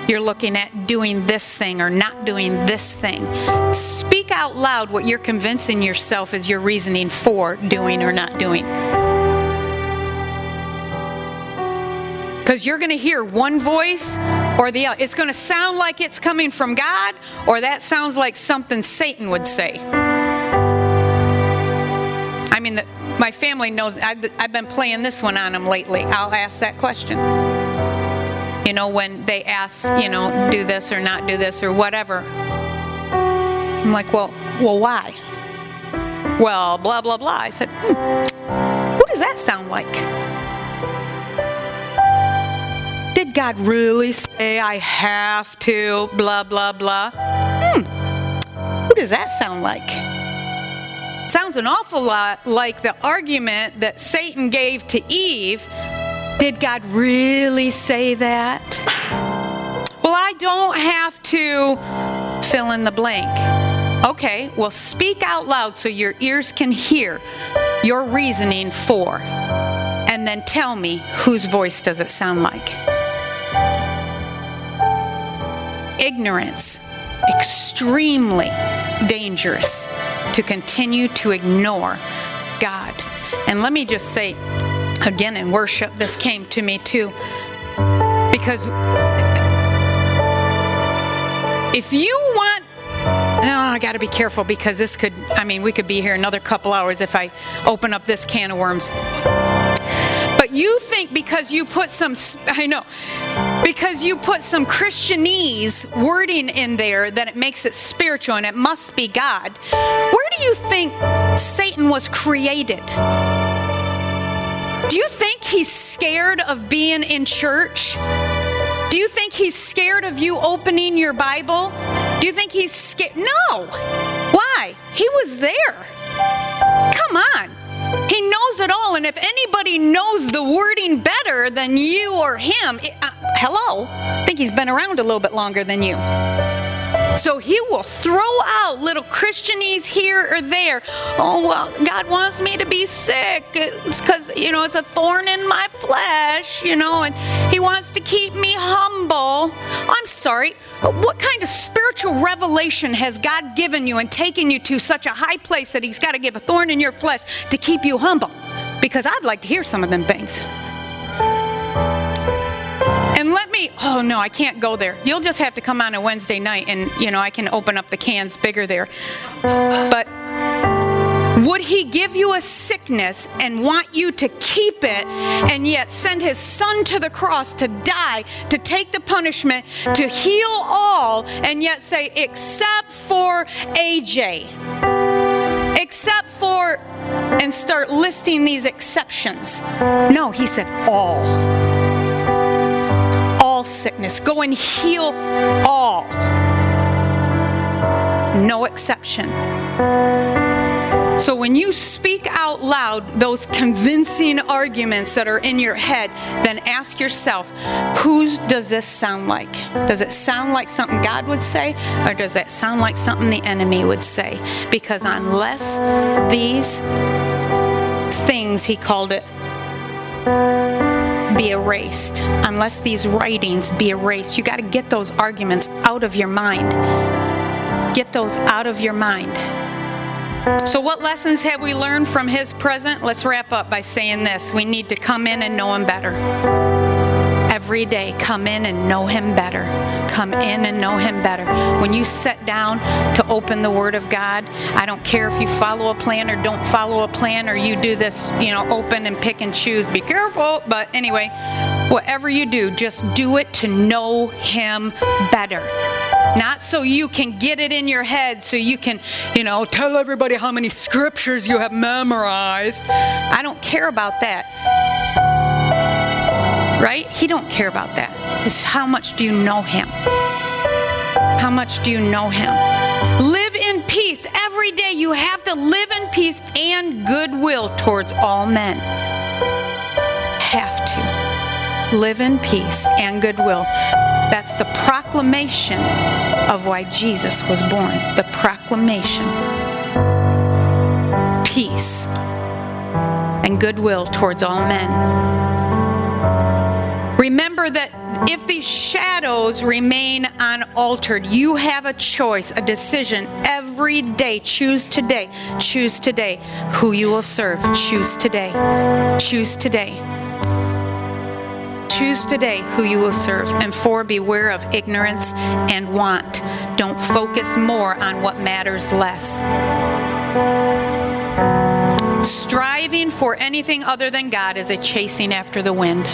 You're looking at doing this thing or not doing this thing. Speak out loud what you're convincing yourself is your reasoning for doing or not doing. Because you're going to hear one voice or the other. It's going to sound like it's coming from God, or that sounds like something Satan would say. I mean, the, my family knows, I've, I've been playing this one on them lately. I'll ask that question. You know, when they ask, you know, do this or not do this or whatever. I'm like, well, well, why? Well, blah, blah, blah. I said, hmm, what does that sound like? Did God really say I have to, blah, blah, blah? Hmm, who does that sound like? Sounds an awful lot like the argument that Satan gave to Eve. Did God really say that? Well, I don't have to fill in the blank. Okay, well, speak out loud so your ears can hear your reasoning for. And then tell me whose voice does it sound like? Ignorance, extremely dangerous to continue to ignore God. And let me just say, again, in worship, this came to me too. Because if you want, no, I got to be careful because this could, I mean, we could be here another couple hours if I open up this can of worms. But you think because you put some, I know, because you put some Christianese wording in there that it makes it spiritual and it must be God. Where do you think Satan was created? Do you think he's scared of being in church? Do you think he's scared of you opening your Bible? Do you think he's scared? No. Why? He was there. Come on. He knows it all, and if anybody knows the wording better than you or him, it, uh, hello, I think he's been around a little bit longer than you. So he will throw out little Christianese here or there. Oh, well, God wants me to be sick because, you know, it's a thorn in my flesh, you know, and he wants to keep me humble. I'm sorry. What kind of spiritual revelation has God given you and taken you to such a high place that he's got to give a thorn in your flesh to keep you humble? Because I'd like to hear some of them things. Oh no, I can't go there. You'll just have to come on a Wednesday night and, you know, I can open up the cans bigger there. But would he give you a sickness and want you to keep it and yet send his son to the cross to die, to take the punishment, to heal all, and yet say, except for AJ? Except for, and start listing these exceptions. No, he said all sickness. Go and heal all. No exception. So when you speak out loud those convincing arguments that are in your head, then ask yourself, whose does this sound like? Does it sound like something God would say, or does it sound like something the enemy would say? Because unless these things, he called it, be erased, unless these writings be erased. You got to get those arguments out of your mind. Get those out of your mind. So, what lessons have we learned from his present? Let's wrap up by saying this we need to come in and know him better every day come in and know him better. Come in and know him better. When you sit down to open the word of god i don't care if you follow a plan or don't follow a plan or you do this you know open and pick and choose be careful but anyway whatever you do just do it to know him better. Not so you can get it in your head so you can you know tell everybody how many scriptures you have memorized. I don't care about that right? He don't care about that. It's how much do you know him? How much do you know him? Live in peace. Every day you have to live in peace and goodwill towards all men. Have to. Live in peace and goodwill. That's the proclamation of why Jesus was born. The proclamation. Peace and goodwill towards all men. Remember that if these shadows remain unaltered, you have a choice, a decision every day. Choose today. Choose today who you will serve. Choose today. Choose today. Choose today who you will serve. And four, beware of ignorance and want. Don't focus more on what matters less. Striving for anything other than God is a chasing after the wind.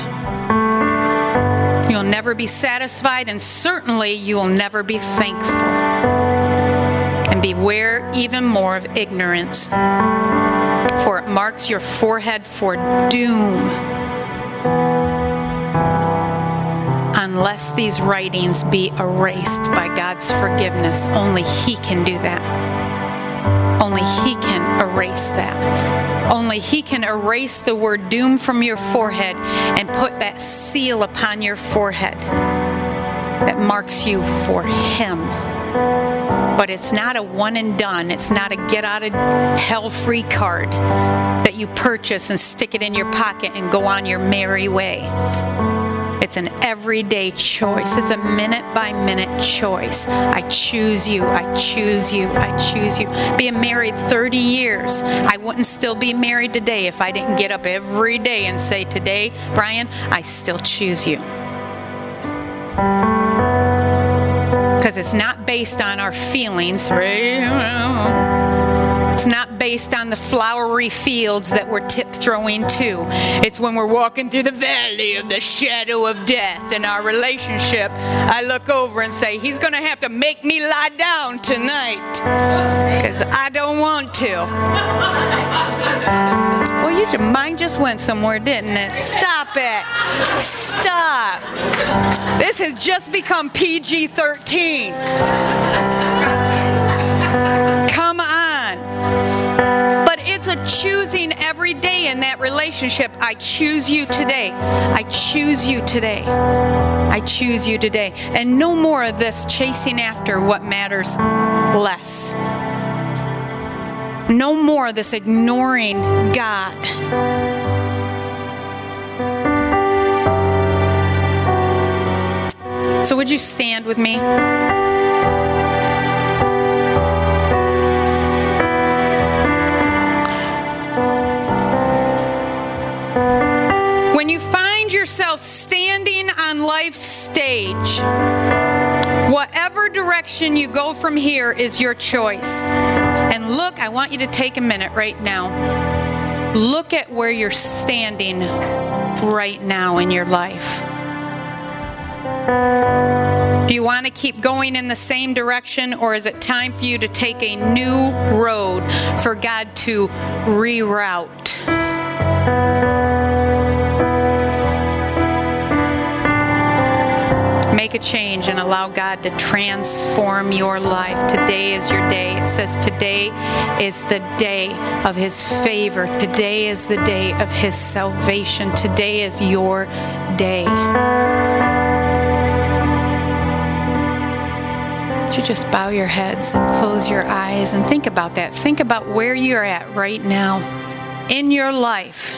You'll never be satisfied, and certainly you will never be thankful. And beware even more of ignorance, for it marks your forehead for doom. Unless these writings be erased by God's forgiveness, only He can do that. Only He can erase that. Only He can erase the word doom from your forehead and put that seal upon your forehead that marks you for Him. But it's not a one and done. It's not a get out of hell free card that you purchase and stick it in your pocket and go on your merry way. It's an everyday choice. It's a minute by minute choice. I choose you. I choose you. I choose you. Being married 30 years, I wouldn't still be married today if I didn't get up every day and say, Today, Brian, I still choose you. Because it's not based on our feelings, right? Based on the flowery fields that we're tip throwing to. It's when we're walking through the valley of the shadow of death in our relationship. I look over and say, He's going to have to make me lie down tonight because I don't want to. Well, your mind just went somewhere, didn't it? Stop it. Stop. This has just become PG 13. It's a choosing every day in that relationship. I choose you today. I choose you today. I choose you today. And no more of this chasing after what matters less. No more of this ignoring God. So, would you stand with me? When you find yourself standing on life's stage, whatever direction you go from here is your choice. And look, I want you to take a minute right now. Look at where you're standing right now in your life. Do you want to keep going in the same direction, or is it time for you to take a new road for God to reroute? Make a change and allow God to transform your life. Today is your day. It says today is the day of His favor. Today is the day of His salvation. Today is your day. Would you just bow your heads and close your eyes and think about that? Think about where you're at right now in your life.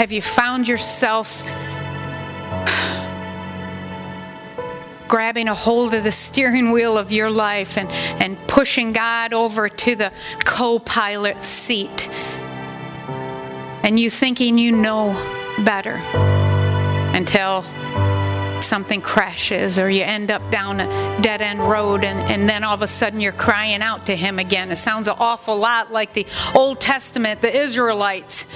Have you found yourself grabbing a hold of the steering wheel of your life and, and pushing God over to the co pilot seat? And you thinking you know better until something crashes or you end up down a dead end road and, and then all of a sudden you're crying out to him again. It sounds an awful lot like the Old Testament, the Israelites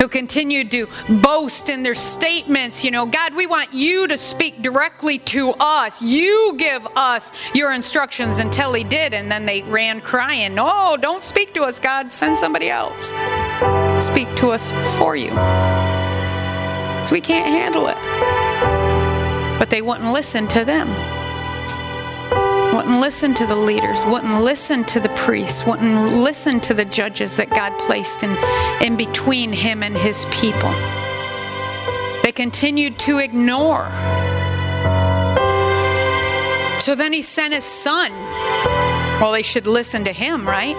who continued to boast in their statements, you know, God, we want you to speak directly to us. You give us your instructions until he did. And then they ran crying, No, don't speak to us, God. Send somebody else. Speak to us for you. So we can't handle it. But they wouldn't listen to them wouldn't listen to the leaders, wouldn't listen to the priests, wouldn't listen to the judges that God placed in, in between him and his people. They continued to ignore. So then he sent his son. Well, they should listen to him, right?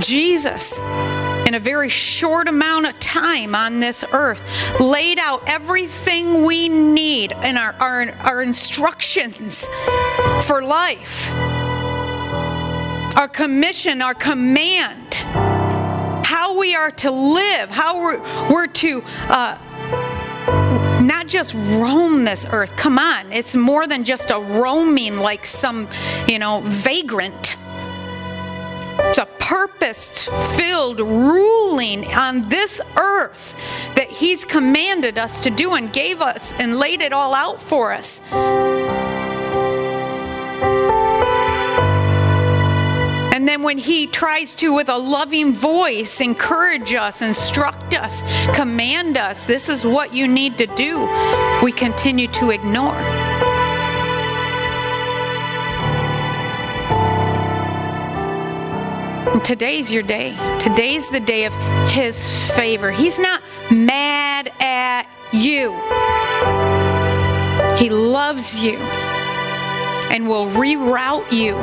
Jesus in a very short amount of time on this earth, laid out everything we need in our, our, our instructions for life, our commission, our command, how we are to live, how we're, we're to. Uh, not just roam this earth. Come on, it's more than just a roaming like some, you know, vagrant. Purpose filled ruling on this earth that He's commanded us to do and gave us and laid it all out for us. And then when he tries to, with a loving voice, encourage us, instruct us, command us, this is what you need to do, we continue to ignore. Today's your day. Today's the day of His favor. He's not mad at you, He loves you and will reroute you.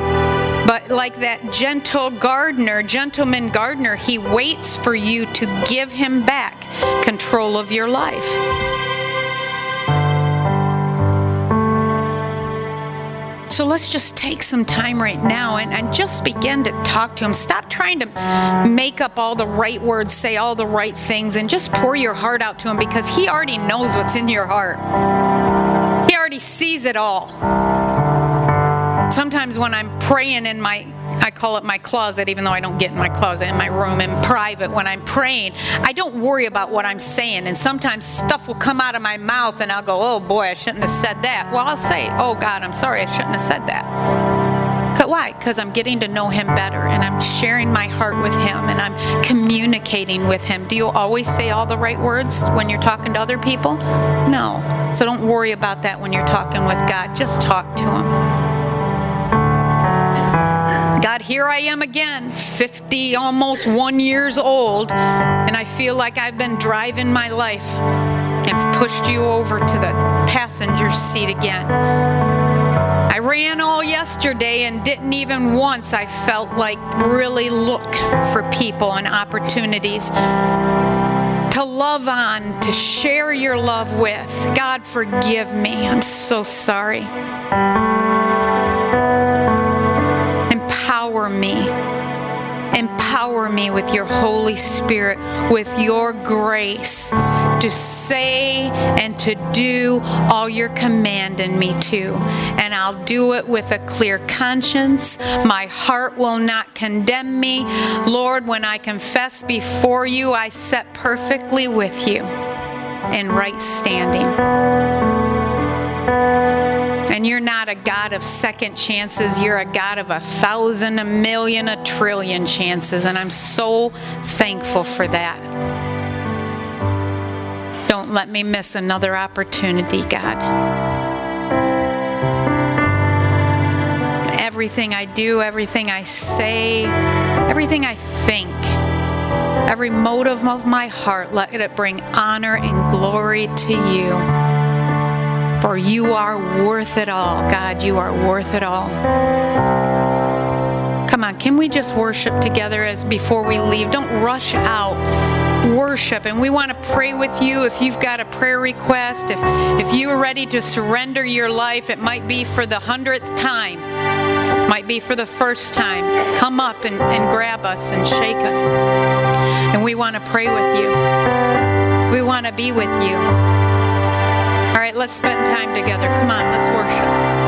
But like that gentle gardener, gentleman gardener, he waits for you to give him back control of your life. So let's just take some time right now and, and just begin to talk to Him. Stop trying to make up all the right words, say all the right things, and just pour your heart out to Him because He already knows what's in your heart. He already sees it all. Sometimes when I'm praying in my I call it my closet, even though I don't get in my closet, in my room, in private. When I'm praying, I don't worry about what I'm saying. And sometimes stuff will come out of my mouth and I'll go, oh boy, I shouldn't have said that. Well, I'll say, oh God, I'm sorry, I shouldn't have said that. Why? Because I'm getting to know Him better and I'm sharing my heart with Him and I'm communicating with Him. Do you always say all the right words when you're talking to other people? No. So don't worry about that when you're talking with God. Just talk to Him. God, here I am again, 50, almost one years old, and I feel like I've been driving my life and pushed you over to the passenger seat again. I ran all yesterday and didn't even once, I felt like, really look for people and opportunities to love on, to share your love with. God, forgive me. I'm so sorry. Me. Empower me with your Holy Spirit, with your grace to say and to do all you're commanding me to. And I'll do it with a clear conscience. My heart will not condemn me. Lord, when I confess before you, I set perfectly with you in right standing. And you're not a God of second chances. You're a God of a thousand, a million, a trillion chances. And I'm so thankful for that. Don't let me miss another opportunity, God. Everything I do, everything I say, everything I think, every motive of my heart, let it bring honor and glory to you. For you are worth it all. God, you are worth it all. Come on, can we just worship together as before we leave? Don't rush out. Worship, and we want to pray with you. If you've got a prayer request, if if you are ready to surrender your life, it might be for the hundredth time, might be for the first time. Come up and, and grab us and shake us. And we want to pray with you. We want to be with you. All right, let's spend time together. Come on, let's worship.